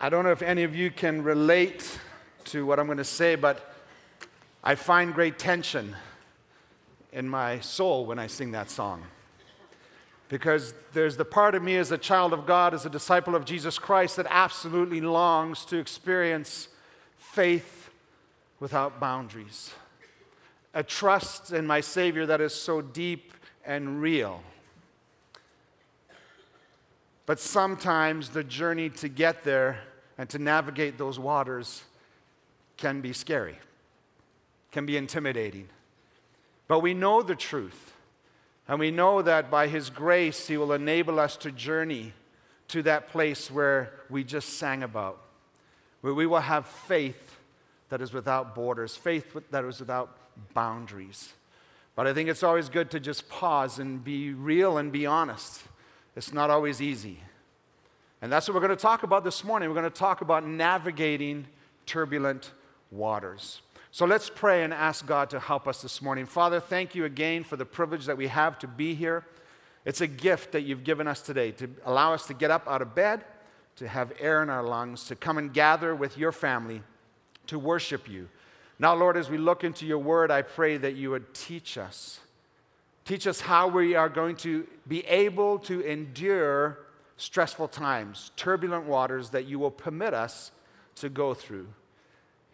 I don't know if any of you can relate to what I'm going to say, but I find great tension in my soul when I sing that song. Because there's the part of me as a child of God, as a disciple of Jesus Christ, that absolutely longs to experience faith without boundaries. A trust in my Savior that is so deep and real. But sometimes the journey to get there and to navigate those waters can be scary, can be intimidating. But we know the truth. And we know that by His grace, He will enable us to journey to that place where we just sang about, where we will have faith that is without borders, faith that is without boundaries. But I think it's always good to just pause and be real and be honest. It's not always easy. And that's what we're going to talk about this morning. We're going to talk about navigating turbulent waters. So let's pray and ask God to help us this morning. Father, thank you again for the privilege that we have to be here. It's a gift that you've given us today to allow us to get up out of bed, to have air in our lungs, to come and gather with your family, to worship you. Now, Lord, as we look into your word, I pray that you would teach us. Teach us how we are going to be able to endure stressful times, turbulent waters that you will permit us to go through.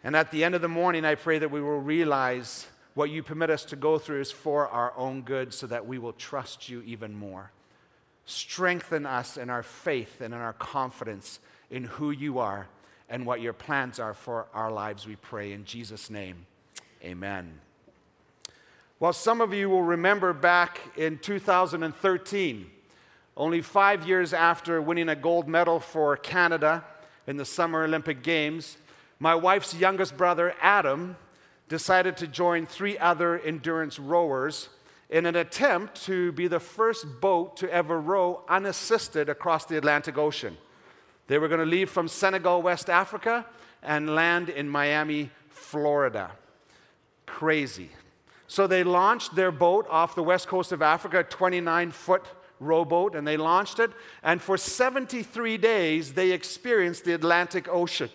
And at the end of the morning, I pray that we will realize what you permit us to go through is for our own good so that we will trust you even more. Strengthen us in our faith and in our confidence in who you are and what your plans are for our lives, we pray in Jesus' name. Amen. Well, some of you will remember back in 2013 only five years after winning a gold medal for Canada in the Summer Olympic Games, my wife's youngest brother, Adam, decided to join three other endurance rowers in an attempt to be the first boat to ever row unassisted across the Atlantic Ocean. They were going to leave from Senegal, West Africa, and land in Miami, Florida. Crazy. So they launched their boat off the west coast of Africa, 29 foot rowboat and they launched it. And for 73 days, they experienced the Atlantic Ocean.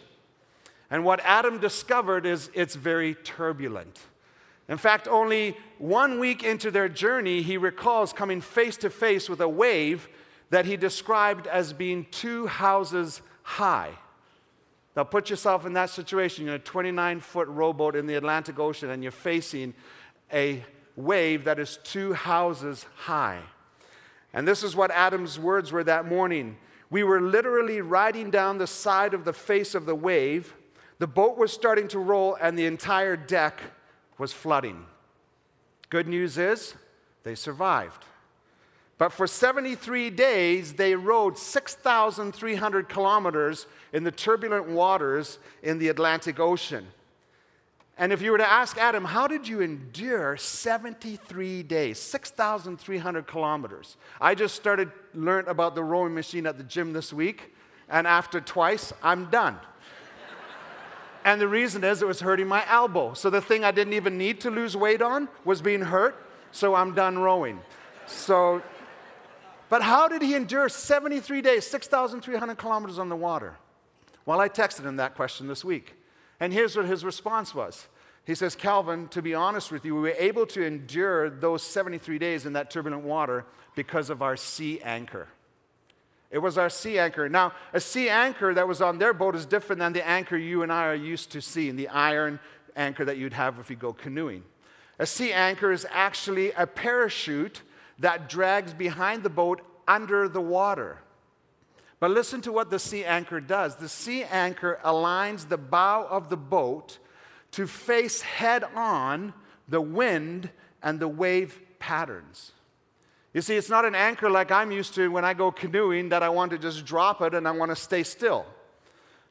And what Adam discovered is it's very turbulent. In fact, only one week into their journey, he recalls coming face to face with a wave that he described as being two houses high. Now, put yourself in that situation. You're in a 29 foot rowboat in the Atlantic Ocean, and you're facing a wave that is two houses high. And this is what Adam's words were that morning. We were literally riding down the side of the face of the wave. The boat was starting to roll, and the entire deck was flooding. Good news is they survived. But for 73 days, they rowed 6,300 kilometers in the turbulent waters in the Atlantic Ocean. And if you were to ask Adam, how did you endure 73 days, 6,300 kilometers? I just started learned about the rowing machine at the gym this week, and after twice, I'm done. and the reason is it was hurting my elbow. So the thing I didn't even need to lose weight on was being hurt, so I'm done rowing. So, but how did he endure 73 days, 6,300 kilometers on the water? Well, I texted him that question this week. And here's what his response was. He says, Calvin, to be honest with you, we were able to endure those 73 days in that turbulent water because of our sea anchor. It was our sea anchor. Now, a sea anchor that was on their boat is different than the anchor you and I are used to seeing, the iron anchor that you'd have if you go canoeing. A sea anchor is actually a parachute that drags behind the boat under the water. But listen to what the sea anchor does. The sea anchor aligns the bow of the boat to face head on the wind and the wave patterns. You see, it's not an anchor like I'm used to when I go canoeing that I want to just drop it and I want to stay still.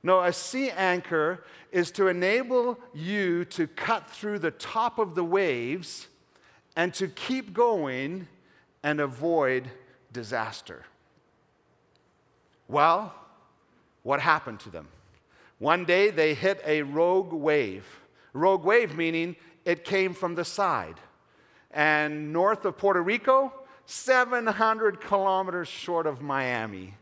No, a sea anchor is to enable you to cut through the top of the waves and to keep going and avoid disaster. Well, what happened to them? One day they hit a rogue wave. Rogue wave meaning it came from the side. And north of Puerto Rico, 700 kilometers short of Miami,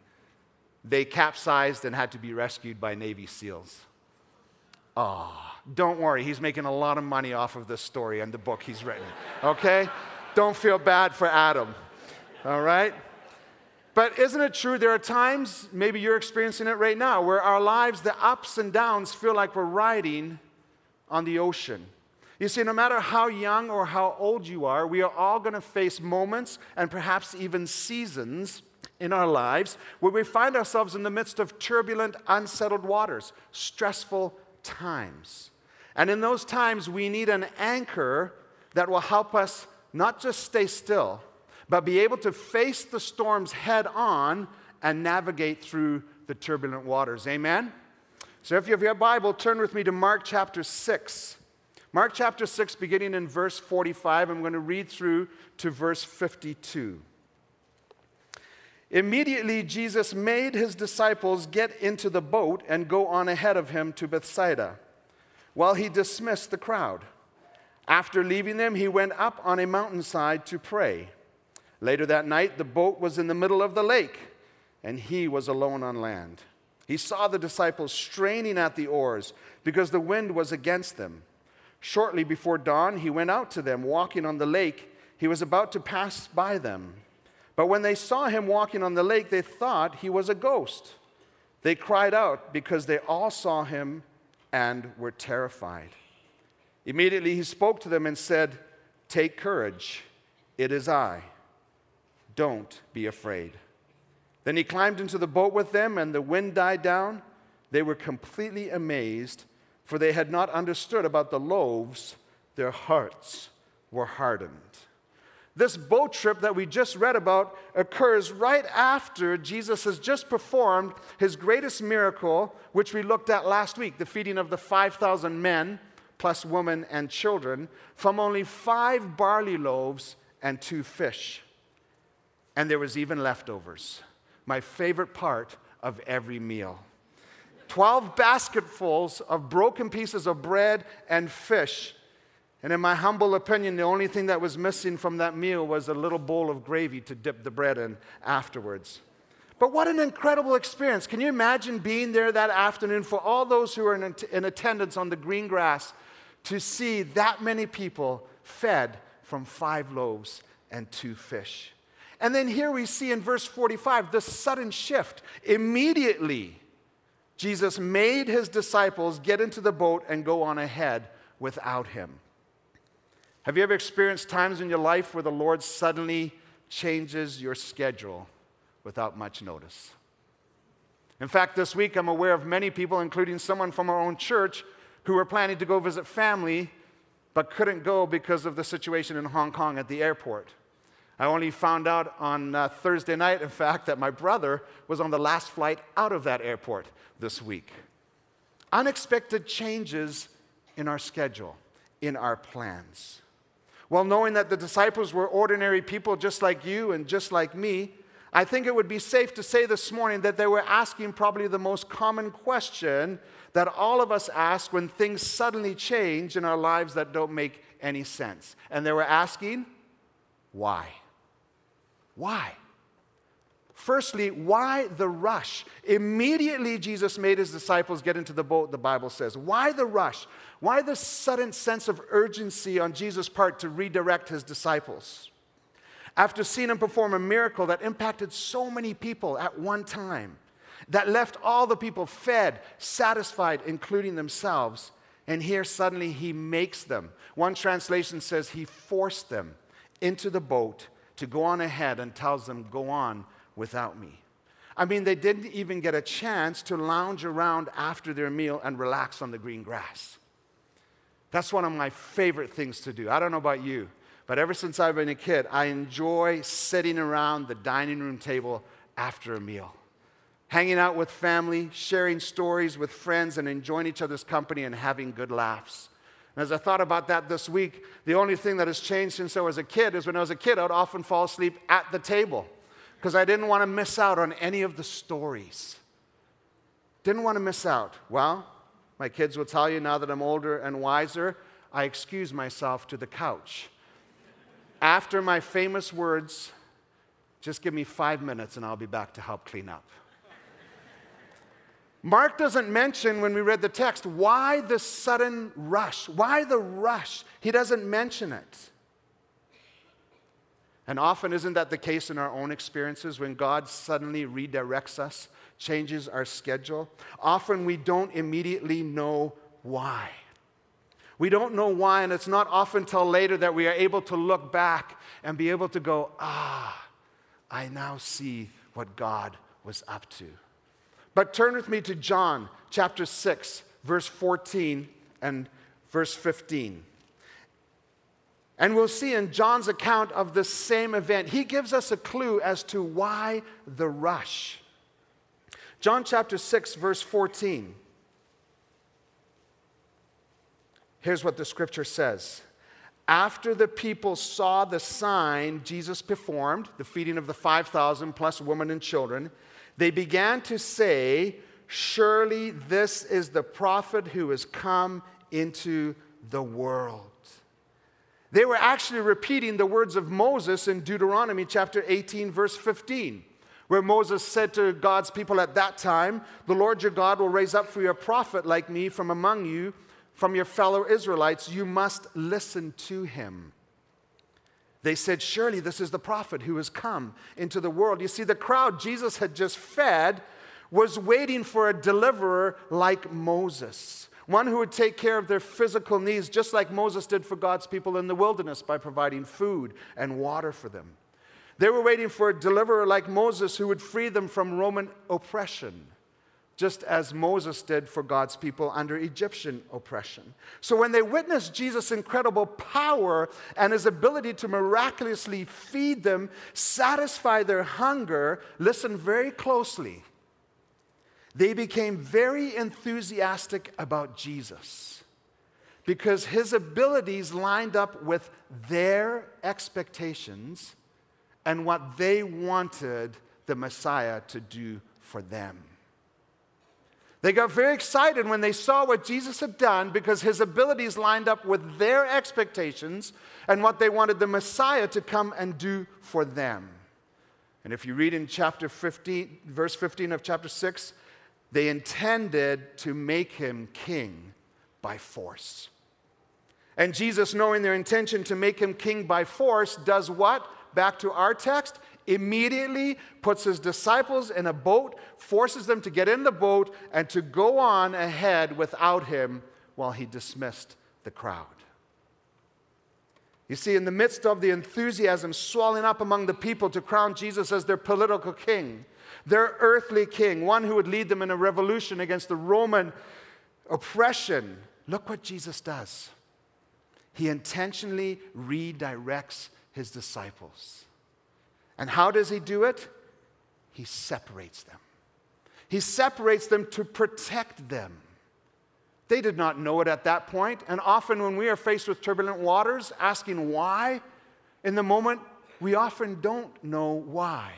they capsized and had to be rescued by Navy SEALs. Oh, don't worry, he's making a lot of money off of this story and the book he's written. Okay? don't feel bad for Adam. All right? But isn't it true? There are times, maybe you're experiencing it right now, where our lives, the ups and downs, feel like we're riding on the ocean. You see, no matter how young or how old you are, we are all going to face moments and perhaps even seasons in our lives where we find ourselves in the midst of turbulent, unsettled waters, stressful times. And in those times, we need an anchor that will help us not just stay still, but be able to face the storms head on and navigate through the turbulent waters. Amen? So if you have your Bible, turn with me to Mark chapter 6. Mark chapter 6, beginning in verse 45, I'm going to read through to verse 52. Immediately, Jesus made his disciples get into the boat and go on ahead of him to Bethsaida, while he dismissed the crowd. After leaving them, he went up on a mountainside to pray. Later that night, the boat was in the middle of the lake, and he was alone on land. He saw the disciples straining at the oars because the wind was against them. Shortly before dawn, he went out to them, walking on the lake. He was about to pass by them. But when they saw him walking on the lake, they thought he was a ghost. They cried out because they all saw him and were terrified. Immediately he spoke to them and said, Take courage, it is I. Don't be afraid. Then he climbed into the boat with them, and the wind died down. They were completely amazed, for they had not understood about the loaves. Their hearts were hardened. This boat trip that we just read about occurs right after Jesus has just performed his greatest miracle, which we looked at last week the feeding of the 5,000 men, plus women and children, from only five barley loaves and two fish. And there was even leftovers, my favorite part of every meal. 12 basketfuls of broken pieces of bread and fish and in my humble opinion, the only thing that was missing from that meal was a little bowl of gravy to dip the bread in afterwards. But what an incredible experience. Can you imagine being there that afternoon for all those who are in, in attendance on the green grass to see that many people fed from five loaves and two fish? And then here we see in verse 45 the sudden shift. Immediately, Jesus made his disciples get into the boat and go on ahead without him. Have you ever experienced times in your life where the Lord suddenly changes your schedule without much notice? In fact, this week I'm aware of many people, including someone from our own church, who were planning to go visit family but couldn't go because of the situation in Hong Kong at the airport. I only found out on uh, Thursday night, in fact, that my brother was on the last flight out of that airport this week. Unexpected changes in our schedule, in our plans. Well, knowing that the disciples were ordinary people just like you and just like me, I think it would be safe to say this morning that they were asking probably the most common question that all of us ask when things suddenly change in our lives that don't make any sense. And they were asking, why? Why? Firstly, why the rush? Immediately, Jesus made his disciples get into the boat, the Bible says. Why the rush? Why the sudden sense of urgency on Jesus' part to redirect his disciples? After seeing him perform a miracle that impacted so many people at one time, that left all the people fed, satisfied, including themselves, and here suddenly he makes them. One translation says he forced them into the boat to go on ahead and tells them, Go on without me. I mean, they didn't even get a chance to lounge around after their meal and relax on the green grass. That's one of my favorite things to do. I don't know about you, but ever since I've been a kid, I enjoy sitting around the dining room table after a meal, hanging out with family, sharing stories with friends, and enjoying each other's company and having good laughs. And as I thought about that this week, the only thing that has changed since I was a kid is when I was a kid, I'd often fall asleep at the table because I didn't want to miss out on any of the stories. Didn't want to miss out. Well, my kids will tell you now that I'm older and wiser, I excuse myself to the couch. After my famous words, just give me five minutes and I'll be back to help clean up. Mark doesn't mention when we read the text why the sudden rush, why the rush. He doesn't mention it. And often, isn't that the case in our own experiences when God suddenly redirects us, changes our schedule? Often we don't immediately know why. We don't know why, and it's not often till later that we are able to look back and be able to go, ah, I now see what God was up to. But turn with me to John chapter 6, verse 14 and verse 15. And we'll see in John's account of the same event, he gives us a clue as to why the rush. John chapter 6, verse 14. Here's what the scripture says. After the people saw the sign Jesus performed, the feeding of the 5,000 plus women and children, they began to say, Surely this is the prophet who has come into the world. They were actually repeating the words of Moses in Deuteronomy chapter 18, verse 15, where Moses said to God's people at that time, The Lord your God will raise up for you a prophet like me from among you, from your fellow Israelites. You must listen to him. They said, Surely this is the prophet who has come into the world. You see, the crowd Jesus had just fed was waiting for a deliverer like Moses one who would take care of their physical needs, just like Moses did for God's people in the wilderness by providing food and water for them. They were waiting for a deliverer like Moses who would free them from Roman oppression, just as Moses did for God's people under Egyptian oppression. So when they witnessed Jesus' incredible power and his ability to miraculously feed them, satisfy their hunger, listen very closely they became very enthusiastic about Jesus because his abilities lined up with their expectations and what they wanted the Messiah to do for them. They got very excited when they saw what Jesus had done because his abilities lined up with their expectations and what they wanted the Messiah to come and do for them. And if you read in chapter 15, verse 15 of chapter 6, they intended to make him king by force. And Jesus, knowing their intention to make him king by force, does what? Back to our text, immediately puts his disciples in a boat, forces them to get in the boat, and to go on ahead without him while he dismissed the crowd. You see, in the midst of the enthusiasm swelling up among the people to crown Jesus as their political king, their earthly king, one who would lead them in a revolution against the Roman oppression. Look what Jesus does. He intentionally redirects his disciples. And how does he do it? He separates them. He separates them to protect them. They did not know it at that point, and often when we are faced with turbulent waters, asking why, in the moment, we often don't know why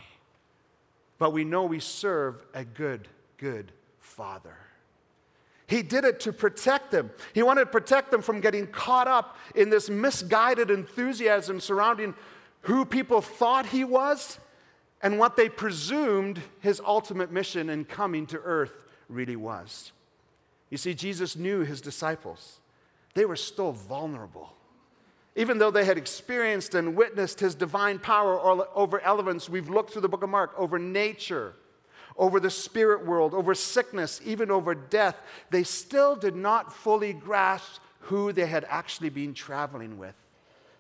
but we know we serve a good, good Father. He did it to protect them. He wanted to protect them from getting caught up in this misguided enthusiasm surrounding who people thought he was and what they presumed his ultimate mission in coming to earth really was. You see, Jesus knew his disciples, they were still vulnerable. Even though they had experienced and witnessed his divine power over elements, we've looked through the book of Mark, over nature, over the spirit world, over sickness, even over death, they still did not fully grasp who they had actually been traveling with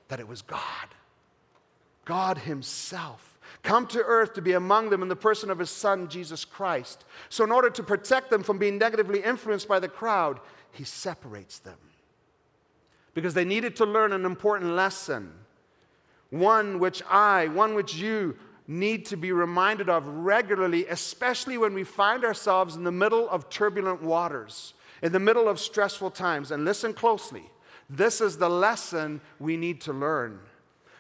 that it was God. God Himself. Come to earth to be among them in the person of His Son, Jesus Christ. So, in order to protect them from being negatively influenced by the crowd, He separates them because they needed to learn an important lesson. One which I, one which you need to be reminded of regularly, especially when we find ourselves in the middle of turbulent waters, in the middle of stressful times. And listen closely. This is the lesson we need to learn.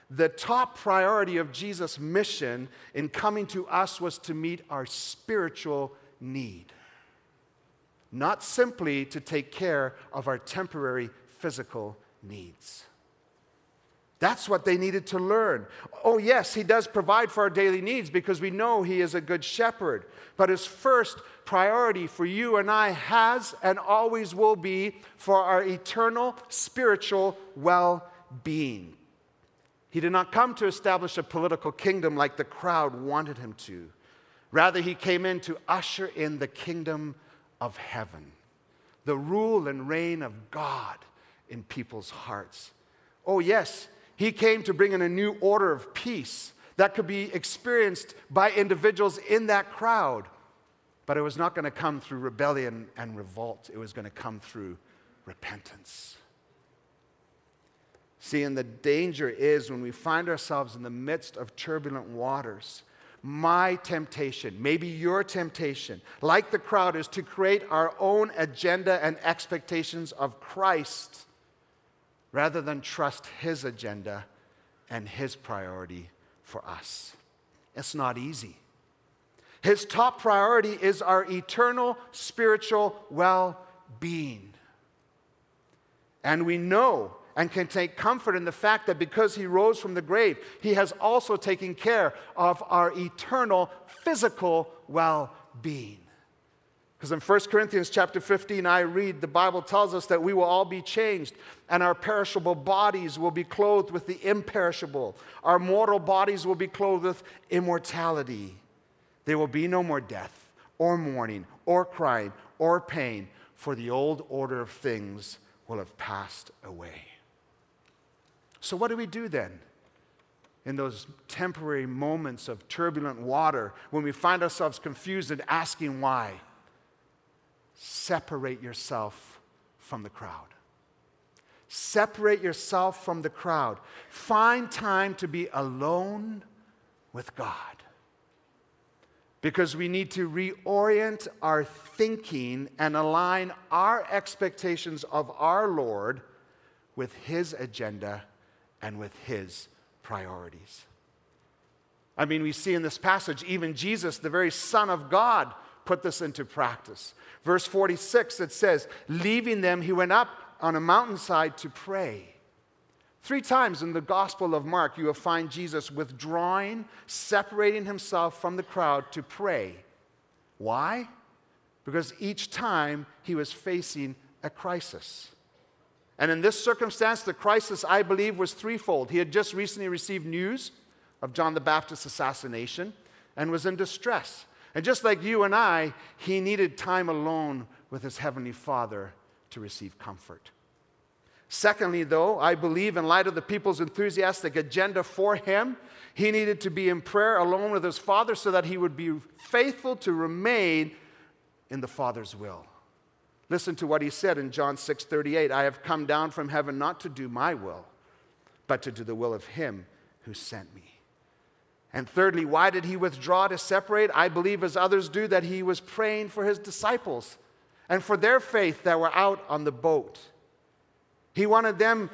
The top priority of Jesus' mission in coming to us was to meet our spiritual need, not simply to take care of our temporary physical needs. That's what they needed to learn. Oh, yes, He does provide for our daily needs because we know He is a good shepherd. But His first priority for you and I has and always will be for our eternal spiritual well being. He did not come to establish a political kingdom like the crowd wanted Him to. Rather, He came in to usher in the kingdom of heaven, the rule and reign of God in people's hearts. Oh, yes, he came to bring in a new order of peace that could be experienced by individuals in that crowd. But it was not going to come through rebellion and revolt, it was going to come through repentance. See, and the danger is when we find ourselves in the midst of turbulent waters. My temptation, maybe your temptation, like the crowd, is to create our own agenda and expectations of Christ rather than trust His agenda and His priority for us. It's not easy. His top priority is our eternal spiritual well being. And we know and can take comfort in the fact that because he rose from the grave, he has also taken care of our eternal physical well being. Because in 1 Corinthians chapter 15, I read, the Bible tells us that we will all be changed, and our perishable bodies will be clothed with the imperishable. Our mortal bodies will be clothed with immortality. There will be no more death, or mourning, or crying, or pain, for the old order of things will have passed away. So, what do we do then? In those temporary moments of turbulent water, when we find ourselves confused and asking why separate yourself from the crowd. Separate yourself from the crowd. Find time to be alone with God. Because we need to reorient our thinking and align our expectations of our Lord with His agenda and with His priorities. I mean, we see in this passage, even Jesus, the very Son of God, put this into practice. Verse 46, it says, Leaving them, he went up on a mountainside to pray. Three times in the Gospel of Mark, you will find Jesus withdrawing, separating himself from the crowd to pray. Why? Because each time he was facing a crisis. And in this circumstance, the crisis, I believe, was threefold. He had just recently received news of John the Baptist's assassination and was in distress. And just like you and I, he needed time alone with his heavenly Father to receive comfort. Secondly, though, I believe in light of the people's enthusiastic agenda for him, he needed to be in prayer alone with his Father so that he would be faithful to remain in the Father's will. Listen to what he said in John 6 38 I have come down from heaven not to do my will, but to do the will of him who sent me. And thirdly, why did he withdraw to separate? I believe, as others do, that he was praying for his disciples and for their faith that were out on the boat. He wanted them,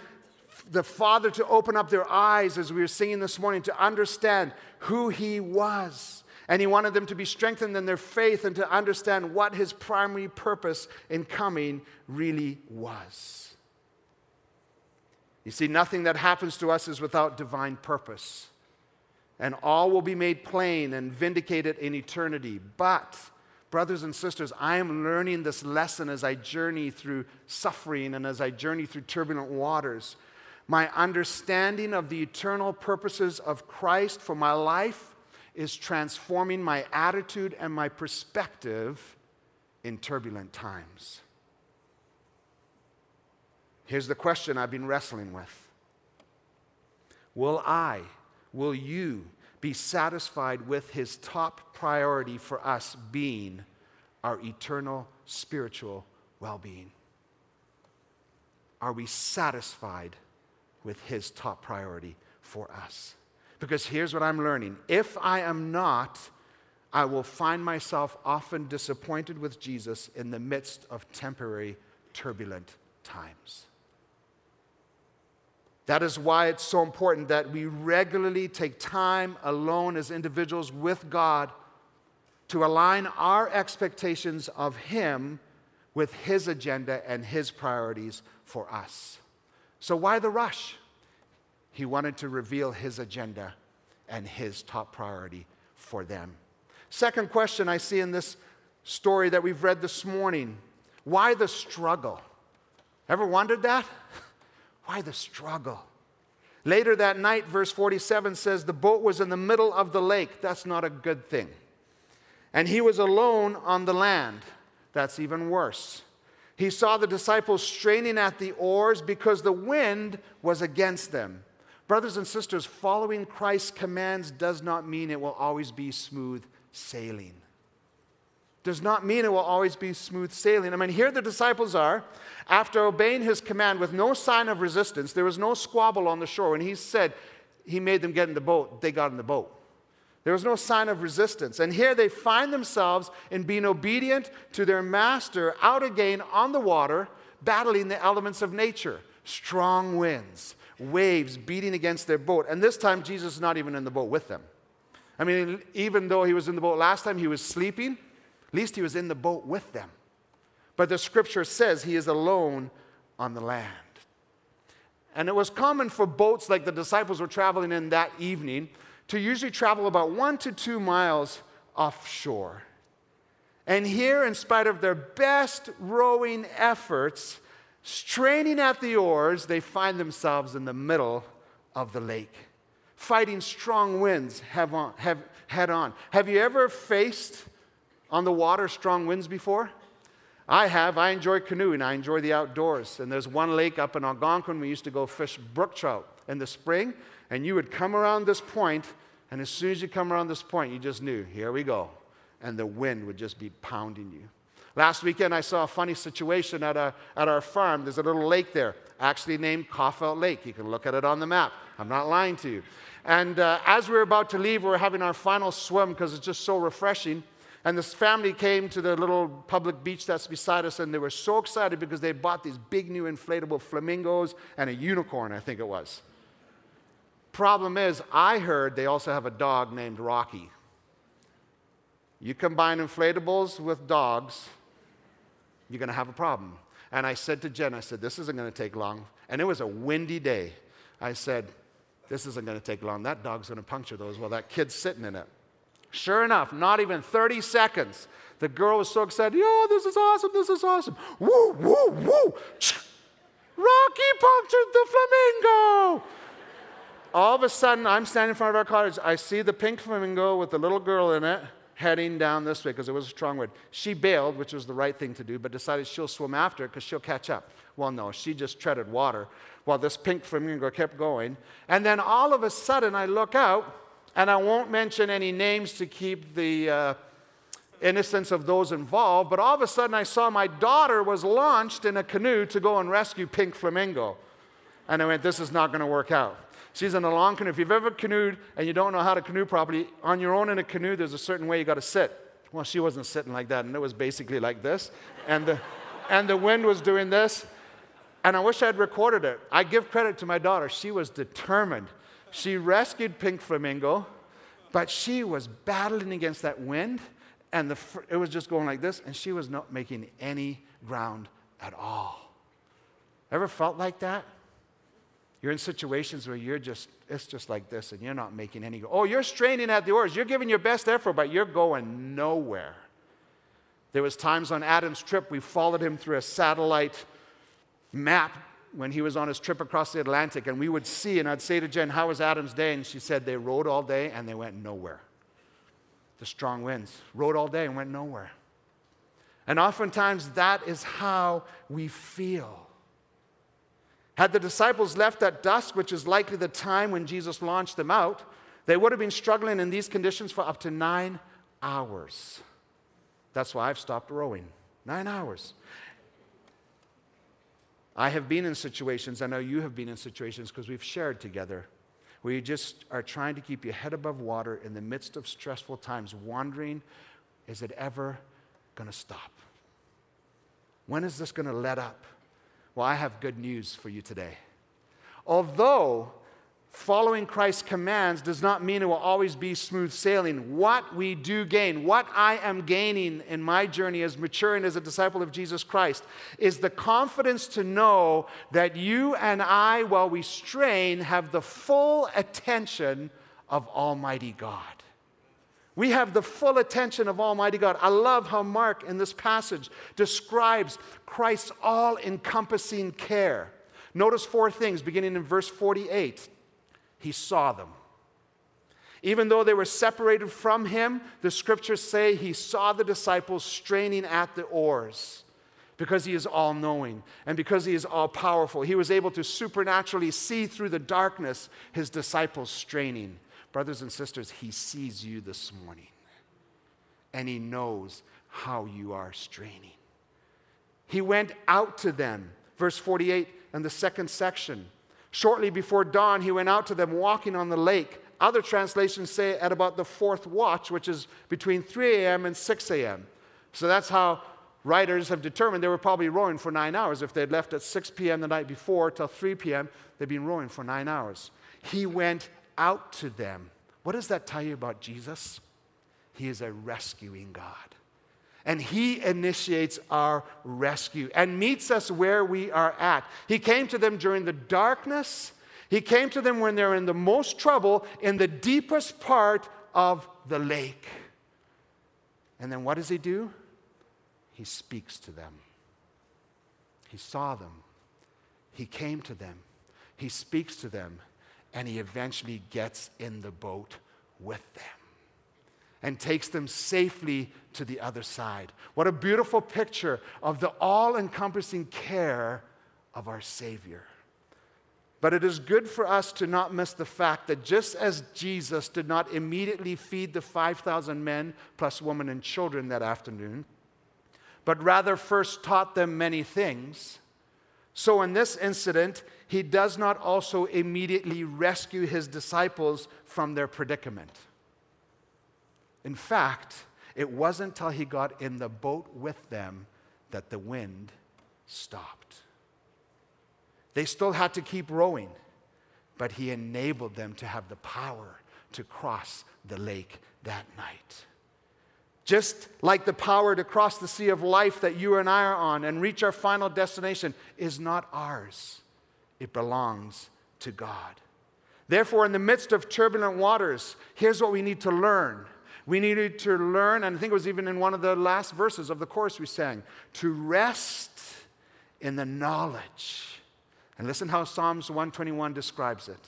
the Father, to open up their eyes, as we were singing this morning, to understand who he was. And he wanted them to be strengthened in their faith and to understand what his primary purpose in coming really was. You see, nothing that happens to us is without divine purpose and all will be made plain and vindicated in eternity. But, brothers and sisters, I am learning this lesson as I journey through suffering and as I journey through turbulent waters. My understanding of the eternal purposes of Christ for my life is transforming my attitude and my perspective in turbulent times. Here's the question I've been wrestling with Will I will you be satisfied with his top priority for us being our eternal spiritual well being? Are we satisfied with his top priority for us? Because here's what I'm learning if I am not, I will find myself often disappointed with Jesus in the midst of temporary, turbulent times. That is why it's so important that we regularly take time alone as individuals with God to align our expectations of Him with His agenda and His priorities for us. So, why the rush? He wanted to reveal his agenda and his top priority for them. Second question I see in this story that we've read this morning why the struggle? Ever wondered that? Why the struggle? Later that night, verse 47 says, the boat was in the middle of the lake. That's not a good thing. And he was alone on the land. That's even worse. He saw the disciples straining at the oars because the wind was against them. Brothers and sisters, following Christ's commands does not mean it will always be smooth sailing. Does not mean it will always be smooth sailing. I mean, here the disciples are, after obeying his command with no sign of resistance, there was no squabble on the shore. When he said he made them get in the boat, they got in the boat. There was no sign of resistance. And here they find themselves in being obedient to their master out again on the water, battling the elements of nature strong winds, waves beating against their boat. And this time, Jesus is not even in the boat with them. I mean, even though he was in the boat last time, he was sleeping, at least he was in the boat with them. But the scripture says he is alone on the land. And it was common for boats like the disciples were traveling in that evening to usually travel about one to two miles offshore. And here, in spite of their best rowing efforts, straining at the oars, they find themselves in the middle of the lake, fighting strong winds head on. Have, head on. have you ever faced on the water strong winds before? I have. I enjoy canoeing. I enjoy the outdoors. And there's one lake up in Algonquin we used to go fish brook trout in the spring. And you would come around this point, and as soon as you come around this point, you just knew, here we go. And the wind would just be pounding you. Last weekend, I saw a funny situation at, a, at our farm. There's a little lake there, actually named Kaufelt Lake. You can look at it on the map. I'm not lying to you. And uh, as we were about to leave, we were having our final swim because it's just so refreshing. And this family came to the little public beach that's beside us, and they were so excited because they bought these big new inflatable flamingos and a unicorn, I think it was. Problem is, I heard they also have a dog named Rocky. You combine inflatables with dogs, you're going to have a problem. And I said to Jen, I said, this isn't going to take long. And it was a windy day. I said, this isn't going to take long. That dog's going to puncture those while that kid's sitting in it. Sure enough, not even 30 seconds, the girl was so excited. Oh, this is awesome. This is awesome. Woo, woo, woo. Rocky punctured the flamingo all of a sudden, I'm standing in front of our cottage. I see the pink flamingo with the little girl in it heading down this way because it was a strong wind. She bailed, which was the right thing to do, but decided she'll swim after it because she'll catch up. Well, no, she just treaded water while this pink flamingo kept going. And then all of a sudden, I look out, and I won't mention any names to keep the uh, innocence of those involved, but all of a sudden, I saw my daughter was launched in a canoe to go and rescue Pink Flamingo. And I went, this is not going to work out. She's in a long canoe. If you've ever canoed and you don't know how to canoe properly, on your own in a canoe, there's a certain way you got to sit. Well, she wasn't sitting like that, and it was basically like this. And the, and the wind was doing this. And I wish I'd recorded it. I give credit to my daughter. She was determined. She rescued Pink Flamingo, but she was battling against that wind, and the, it was just going like this, and she was not making any ground at all. Ever felt like that? You're in situations where you're just, it's just like this, and you're not making any. Oh, you're straining at the oars. You're giving your best effort, but you're going nowhere. There was times on Adam's trip we followed him through a satellite map when he was on his trip across the Atlantic, and we would see, and I'd say to Jen, "How was Adam's day?" And she said they rowed all day and they went nowhere. The strong winds rowed all day and went nowhere. And oftentimes that is how we feel. Had the disciples left at dusk, which is likely the time when Jesus launched them out, they would have been struggling in these conditions for up to nine hours. That's why I've stopped rowing. Nine hours. I have been in situations, I know you have been in situations because we've shared together, where you just are trying to keep your head above water in the midst of stressful times, wondering, is it ever going to stop? When is this going to let up? Well, I have good news for you today. Although following Christ's commands does not mean it will always be smooth sailing. What we do gain, what I am gaining in my journey as maturing as a disciple of Jesus Christ, is the confidence to know that you and I, while we strain, have the full attention of Almighty God. We have the full attention of Almighty God. I love how Mark in this passage describes Christ's all encompassing care. Notice four things beginning in verse 48 he saw them. Even though they were separated from him, the scriptures say he saw the disciples straining at the oars because he is all knowing and because he is all powerful. He was able to supernaturally see through the darkness his disciples straining. Brothers and sisters, he sees you this morning and he knows how you are straining. He went out to them, verse 48 in the second section. Shortly before dawn, he went out to them walking on the lake. Other translations say at about the fourth watch, which is between 3 a.m. and 6 a.m. So that's how writers have determined they were probably rowing for nine hours. If they'd left at 6 p.m. the night before till 3 p.m., they'd been rowing for nine hours. He went out to them. What does that tell you about Jesus? He is a rescuing God and He initiates our rescue and meets us where we are at. He came to them during the darkness, He came to them when they're in the most trouble, in the deepest part of the lake. And then what does He do? He speaks to them. He saw them, He came to them, He speaks to them, and He eventually gets in the boat with them and takes them safely to the other side. What a beautiful picture of the all encompassing care of our Savior. But it is good for us to not miss the fact that just as Jesus did not immediately feed the 5,000 men plus women and children that afternoon, but rather first taught them many things, so in this incident, he does not also immediately rescue his disciples from their predicament. In fact, it wasn't until he got in the boat with them that the wind stopped. They still had to keep rowing, but he enabled them to have the power to cross the lake that night. Just like the power to cross the sea of life that you and I are on and reach our final destination is not ours, it belongs to God. Therefore, in the midst of turbulent waters, here's what we need to learn we needed to learn, and I think it was even in one of the last verses of the chorus we sang, to rest in the knowledge. And listen how Psalms 121 describes it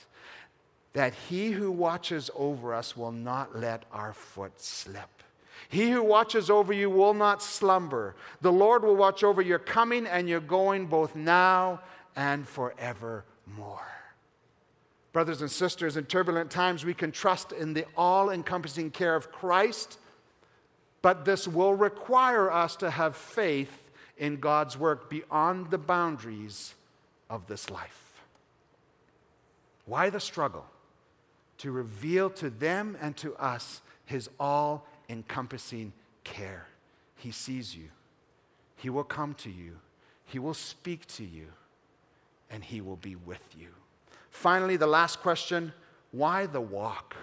that he who watches over us will not let our foot slip. He who watches over you will not slumber. The Lord will watch over your coming and your going both now and forevermore. Brothers and sisters, in turbulent times, we can trust in the all encompassing care of Christ, but this will require us to have faith in God's work beyond the boundaries of this life. Why the struggle? To reveal to them and to us his all encompassing care. He sees you, he will come to you, he will speak to you, and he will be with you. Finally, the last question why the walk?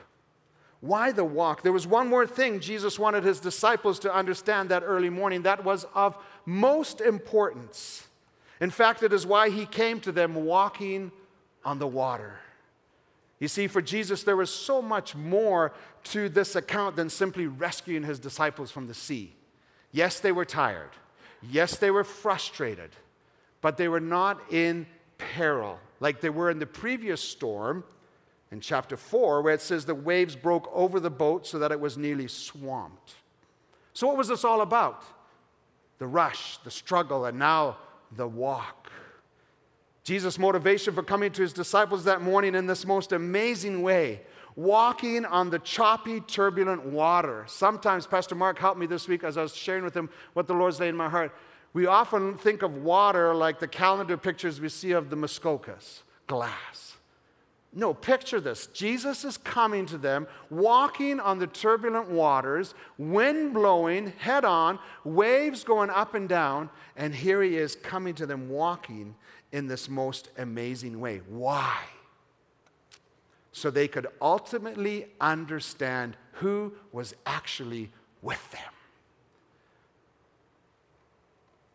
Why the walk? There was one more thing Jesus wanted his disciples to understand that early morning that was of most importance. In fact, it is why he came to them walking on the water. You see, for Jesus, there was so much more to this account than simply rescuing his disciples from the sea. Yes, they were tired. Yes, they were frustrated, but they were not in peril like they were in the previous storm in chapter 4, where it says the waves broke over the boat so that it was nearly swamped. So, what was this all about? The rush, the struggle, and now the walk. Jesus' motivation for coming to his disciples that morning in this most amazing way, walking on the choppy, turbulent water. Sometimes, Pastor Mark helped me this week as I was sharing with him what the Lord's laid in my heart. We often think of water like the calendar pictures we see of the Muskokas, glass. No, picture this. Jesus is coming to them, walking on the turbulent waters, wind blowing head on, waves going up and down, and here he is coming to them walking in this most amazing way. Why? So they could ultimately understand who was actually with them.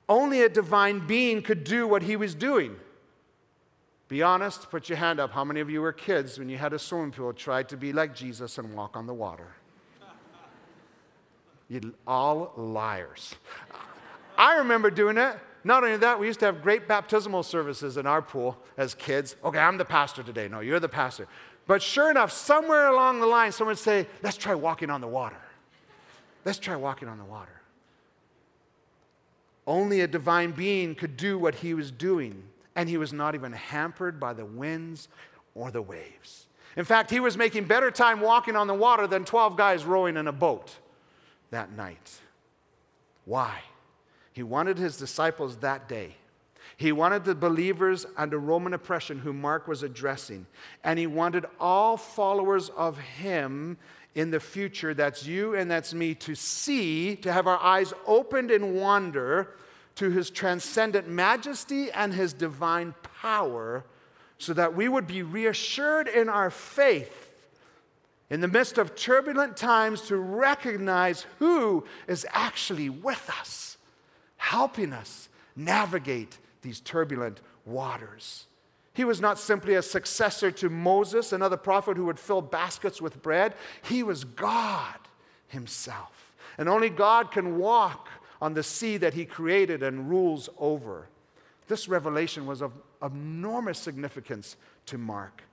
Only a divine being could do what he was doing. Be honest, put your hand up. How many of you were kids when you had a swimming pool, tried to be like Jesus and walk on the water? You all liars. I remember doing it. Not only that, we used to have great baptismal services in our pool as kids. Okay, I'm the pastor today. No, you're the pastor. But sure enough, somewhere along the line, someone would say, Let's try walking on the water. Let's try walking on the water. Only a divine being could do what he was doing, and he was not even hampered by the winds or the waves. In fact, he was making better time walking on the water than 12 guys rowing in a boat that night. Why? He wanted his disciples that day. He wanted the believers under Roman oppression who Mark was addressing, and he wanted all followers of him in the future, that's you and that's me, to see, to have our eyes opened in wonder to his transcendent majesty and his divine power, so that we would be reassured in our faith in the midst of turbulent times to recognize who is actually with us, helping us navigate these turbulent waters. He was not simply a successor to Moses, another prophet who would fill baskets with bread. He was God Himself. And only God can walk on the sea that He created and rules over. This revelation was of enormous significance to Mark.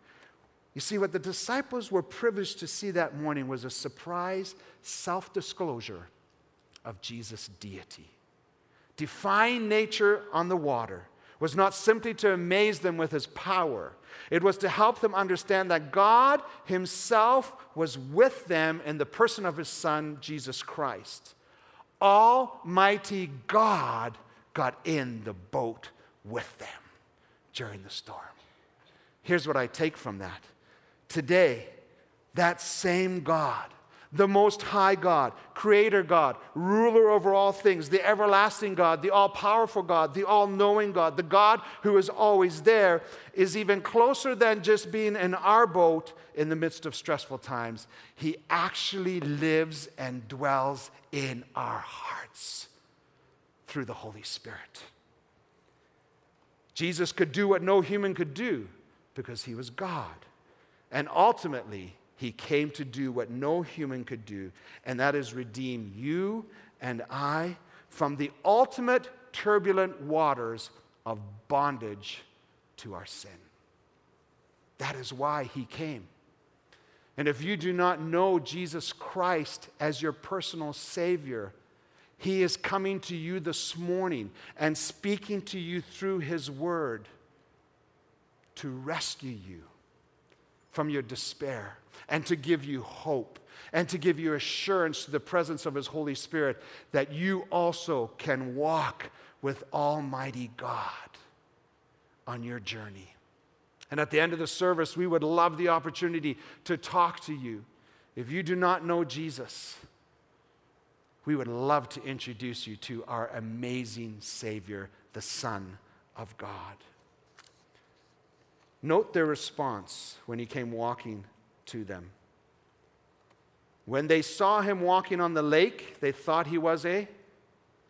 You see, what the disciples were privileged to see that morning was a surprise self disclosure of Jesus' deity. Defying nature on the water was not simply to amaze them with his power, it was to help them understand that God himself was with them in the person of his son, Jesus Christ. Almighty God got in the boat with them during the storm. Here's what I take from that. Today, that same God the Most High God, Creator God, ruler over all things, the everlasting God, the all powerful God, the all knowing God, the God who is always there, is even closer than just being in our boat in the midst of stressful times. He actually lives and dwells in our hearts through the Holy Spirit. Jesus could do what no human could do because he was God. And ultimately, he came to do what no human could do, and that is redeem you and I from the ultimate turbulent waters of bondage to our sin. That is why he came. And if you do not know Jesus Christ as your personal Savior, He is coming to you this morning and speaking to you through His Word to rescue you from your despair and to give you hope and to give you assurance to the presence of His Holy Spirit that you also can walk with Almighty God on your journey. And at the end of the service, we would love the opportunity to talk to you. If you do not know Jesus, we would love to introduce you to our amazing Savior, the Son of God. Note their response when he came walking to them. When they saw him walking on the lake, they thought he was a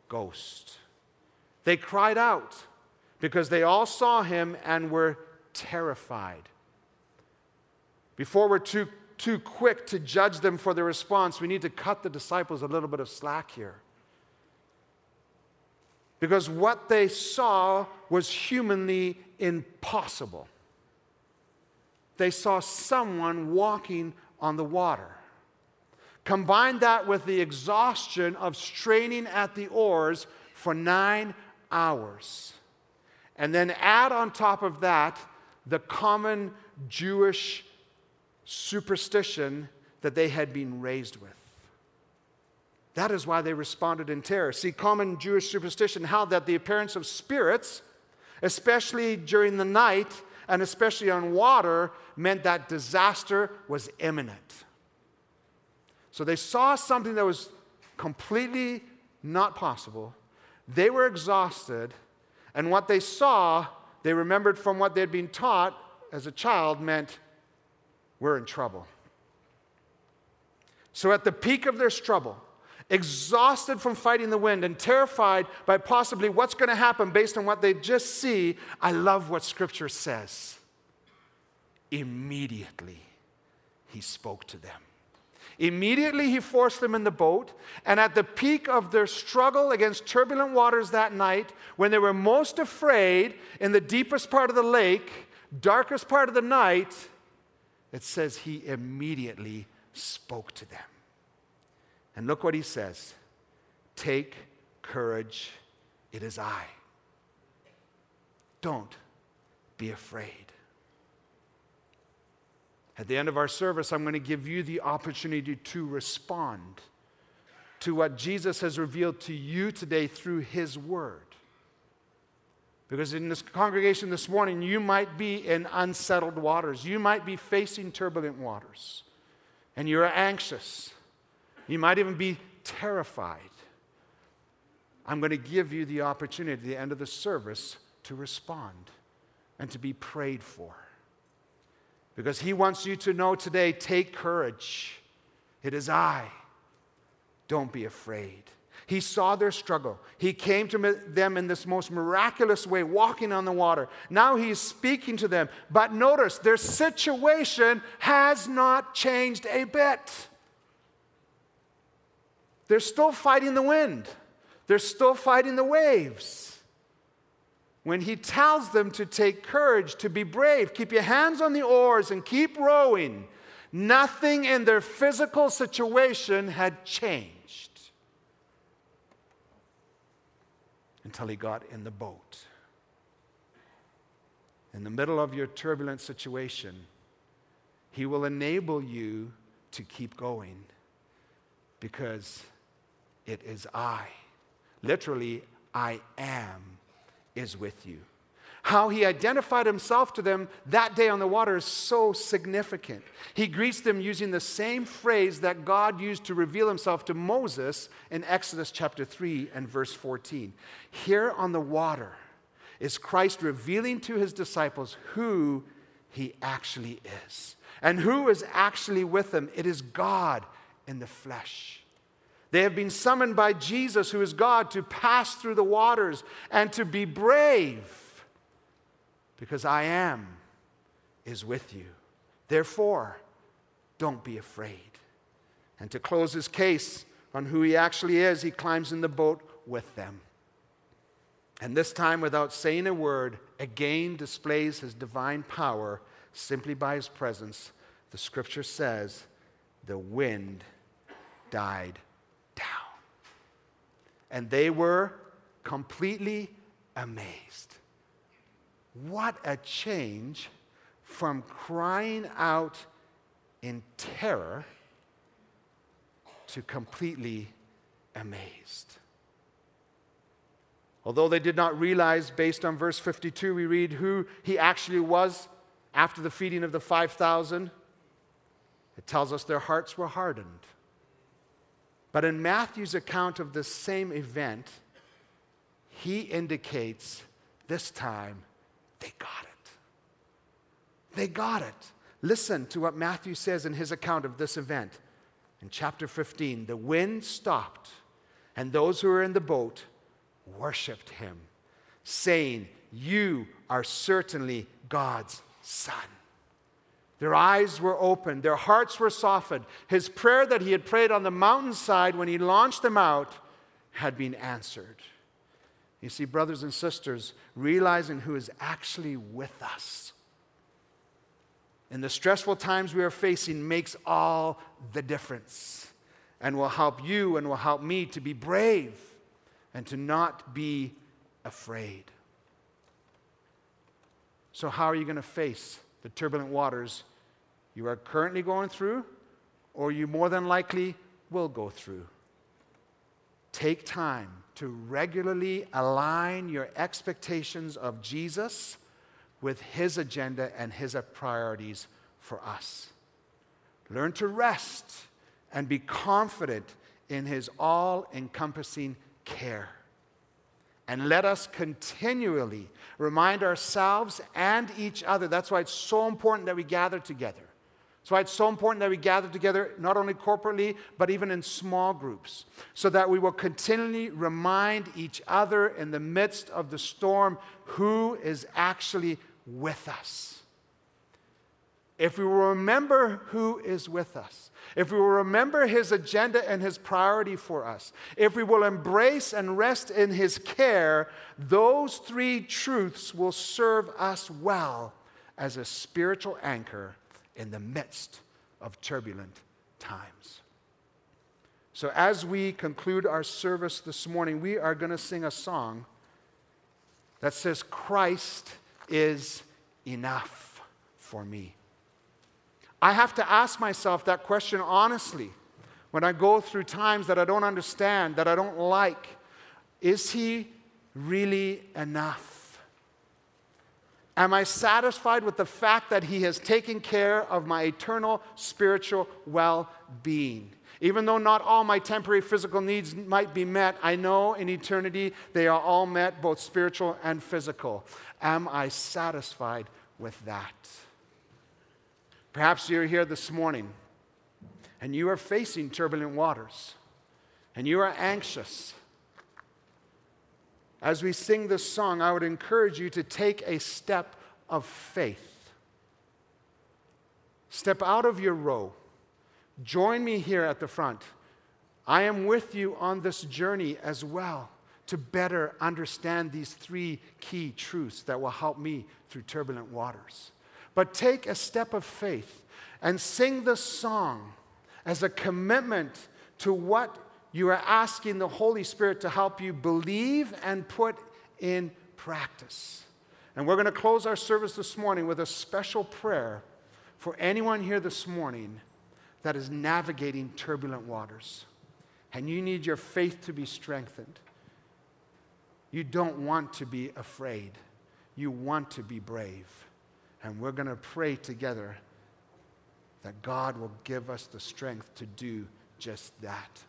ghost. They cried out because they all saw him and were terrified. Before we're too, too quick to judge them for their response, we need to cut the disciples a little bit of slack here. Because what they saw was humanly impossible they saw someone walking on the water. Combine that with the exhaustion of straining at the oars for nine hours. And then add on top of that the common Jewish superstition that they had been raised with. That is why they responded in terror. See, common Jewish superstition held that the appearance of spirits, especially during the night, and especially on water, meant that disaster was imminent. So they saw something that was completely not possible. They were exhausted, and what they saw, they remembered from what they'd been taught as a child, meant we're in trouble. So, at the peak of their struggle, exhausted from fighting the wind and terrified by possibly what's going to happen based on what they just see, I love what Scripture says. Immediately, he spoke to them. Immediately, he forced them in the boat, and at the peak of their struggle against turbulent waters that night, when they were most afraid in the deepest part of the lake, darkest part of the night, it says he immediately spoke to them. And look what he says Take courage, it is I. Don't be afraid. At the end of our service, I'm going to give you the opportunity to respond to what Jesus has revealed to you today through his word. Because in this congregation this morning, you might be in unsettled waters. You might be facing turbulent waters. And you're anxious. You might even be terrified. I'm going to give you the opportunity at the end of the service to respond and to be prayed for. Because He wants you to know today take courage. It is I. Don't be afraid. He saw their struggle. He came to them in this most miraculous way, walking on the water. Now he's speaking to them. But notice, their situation has not changed a bit. They're still fighting the wind, they're still fighting the waves. When he tells them to take courage, to be brave, keep your hands on the oars and keep rowing, nothing in their physical situation had changed. until he got in the boat. In the middle of your turbulent situation, he will enable you to keep going because it is I. Literally, I am is with you. How he identified himself to them that day on the water is so significant. He greets them using the same phrase that God used to reveal himself to Moses in Exodus chapter 3 and verse 14. Here on the water is Christ revealing to his disciples who he actually is and who is actually with them. It is God in the flesh. They have been summoned by Jesus, who is God, to pass through the waters and to be brave because I am is with you. Therefore, don't be afraid. And to close his case on who he actually is, he climbs in the boat with them. And this time, without saying a word, again displays his divine power simply by his presence. The scripture says, the wind died down. And they were completely amazed. What a change from crying out in terror to completely amazed. Although they did not realize, based on verse 52, we read who he actually was after the feeding of the 5,000. It tells us their hearts were hardened. But in Matthew's account of the same event, he indicates this time they got it. They got it. Listen to what Matthew says in his account of this event. In chapter 15, the wind stopped, and those who were in the boat worshiped him, saying, You are certainly God's Son. Their eyes were opened, their hearts were softened. His prayer that he had prayed on the mountainside when he launched them out had been answered. You see, brothers and sisters, realizing who is actually with us in the stressful times we are facing makes all the difference and will help you and will help me to be brave and to not be afraid. So, how are you going to face the turbulent waters you are currently going through, or you more than likely will go through? Take time to regularly align your expectations of Jesus with his agenda and his priorities for us. Learn to rest and be confident in his all encompassing care. And let us continually remind ourselves and each other. That's why it's so important that we gather together. That's why it's so important that we gather together, not only corporately, but even in small groups, so that we will continually remind each other in the midst of the storm who is actually with us. If we will remember who is with us, if we will remember his agenda and his priority for us, if we will embrace and rest in his care, those three truths will serve us well as a spiritual anchor in the midst of turbulent times. So, as we conclude our service this morning, we are going to sing a song that says, Christ is enough for me. I have to ask myself that question honestly when I go through times that I don't understand, that I don't like. Is He really enough? Am I satisfied with the fact that He has taken care of my eternal spiritual well being? Even though not all my temporary physical needs might be met, I know in eternity they are all met, both spiritual and physical. Am I satisfied with that? Perhaps you're here this morning and you are facing turbulent waters and you are anxious as we sing this song, I would encourage you to take a step of faith. Step out of your row. Join me here at the front. I am with you on this journey as well to better understand these three key truths that will help me through turbulent waters. But take a step of faith and sing this song as a commitment to what you are asking the Holy Spirit to help you believe and put in practice. And we're going to close our service this morning with a special prayer for anyone here this morning that is navigating turbulent waters. And you need your faith to be strengthened. You don't want to be afraid, you want to be brave. And we're going to pray together that God will give us the strength to do just that.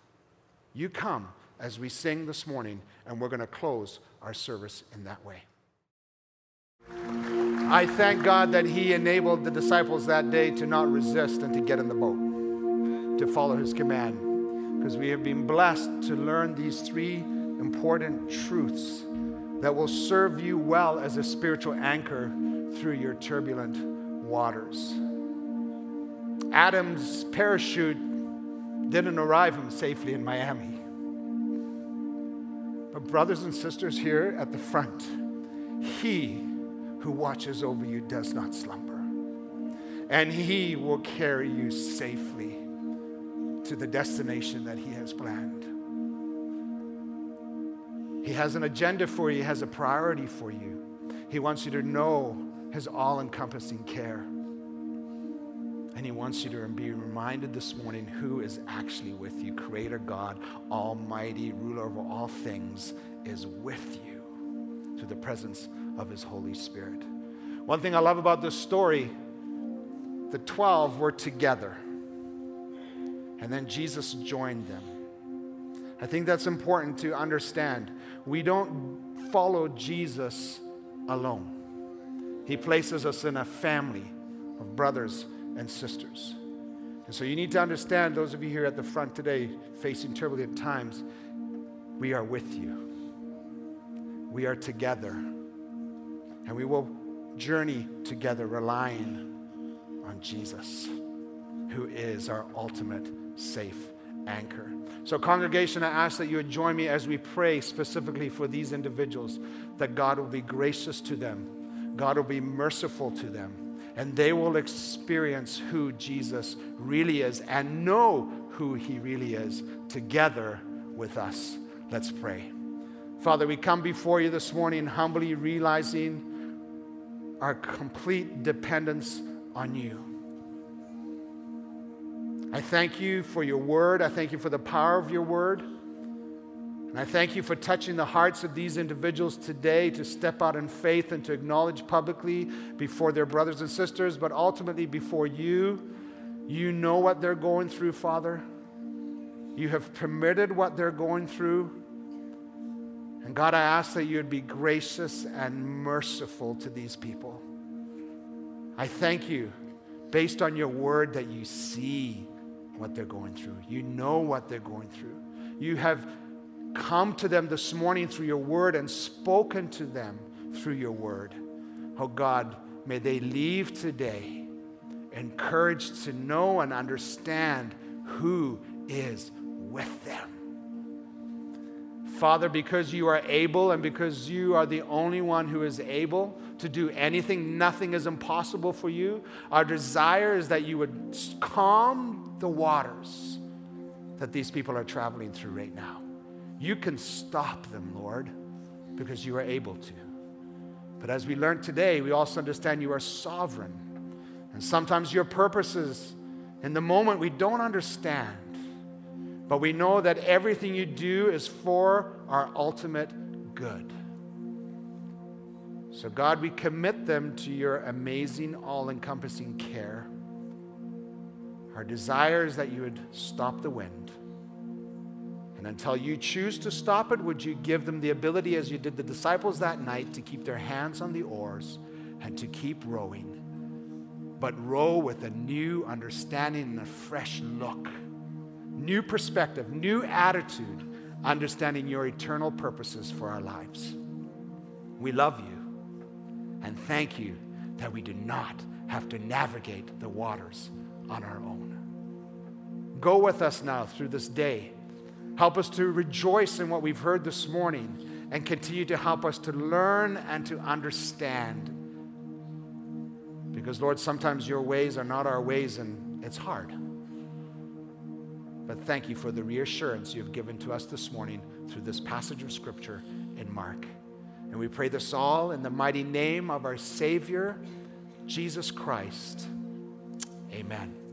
You come as we sing this morning, and we're going to close our service in that way. I thank God that He enabled the disciples that day to not resist and to get in the boat, to follow His command, because we have been blessed to learn these three important truths that will serve you well as a spiritual anchor through your turbulent waters. Adam's parachute didn't arrive him safely in Miami. But, brothers and sisters here at the front, he who watches over you does not slumber. And he will carry you safely to the destination that he has planned. He has an agenda for you, he has a priority for you. He wants you to know his all encompassing care. And He wants you to be reminded this morning who is actually with you. Creator God, Almighty, ruler over all things, is with you through the presence of His Holy Spirit. One thing I love about this story the 12 were together, and then Jesus joined them. I think that's important to understand. We don't follow Jesus alone, He places us in a family of brothers and sisters. And so you need to understand, those of you here at the front today facing turbulent times, we are with you. We are together. And we will journey together relying on Jesus, who is our ultimate safe anchor. So, congregation, I ask that you would join me as we pray specifically for these individuals, that God will be gracious to them, God will be merciful to them and they will experience who Jesus really is and know who he really is together with us. Let's pray. Father, we come before you this morning humbly realizing our complete dependence on you. I thank you for your word. I thank you for the power of your word. And I thank you for touching the hearts of these individuals today to step out in faith and to acknowledge publicly before their brothers and sisters, but ultimately before you. You know what they're going through, Father. You have permitted what they're going through. And God, I ask that you would be gracious and merciful to these people. I thank you based on your word that you see what they're going through. You know what they're going through. You have come to them this morning through your word and spoken to them through your word. Oh God, may they leave today encouraged to know and understand who is with them. Father, because you are able and because you are the only one who is able to do anything, nothing is impossible for you. Our desire is that you would calm the waters that these people are traveling through right now. You can stop them, Lord, because you are able to. But as we learned today, we also understand you are sovereign. And sometimes your purposes in the moment we don't understand. But we know that everything you do is for our ultimate good. So, God, we commit them to your amazing, all encompassing care. Our desire is that you would stop the wind. And until you choose to stop it, would you give them the ability, as you did the disciples that night, to keep their hands on the oars and to keep rowing, but row with a new understanding and a fresh look new perspective, new attitude, understanding your eternal purposes for our lives. We love you and thank you that we do not have to navigate the waters on our own. Go with us now through this day. Help us to rejoice in what we've heard this morning and continue to help us to learn and to understand. Because, Lord, sometimes your ways are not our ways and it's hard. But thank you for the reassurance you have given to us this morning through this passage of Scripture in Mark. And we pray this all in the mighty name of our Savior, Jesus Christ. Amen.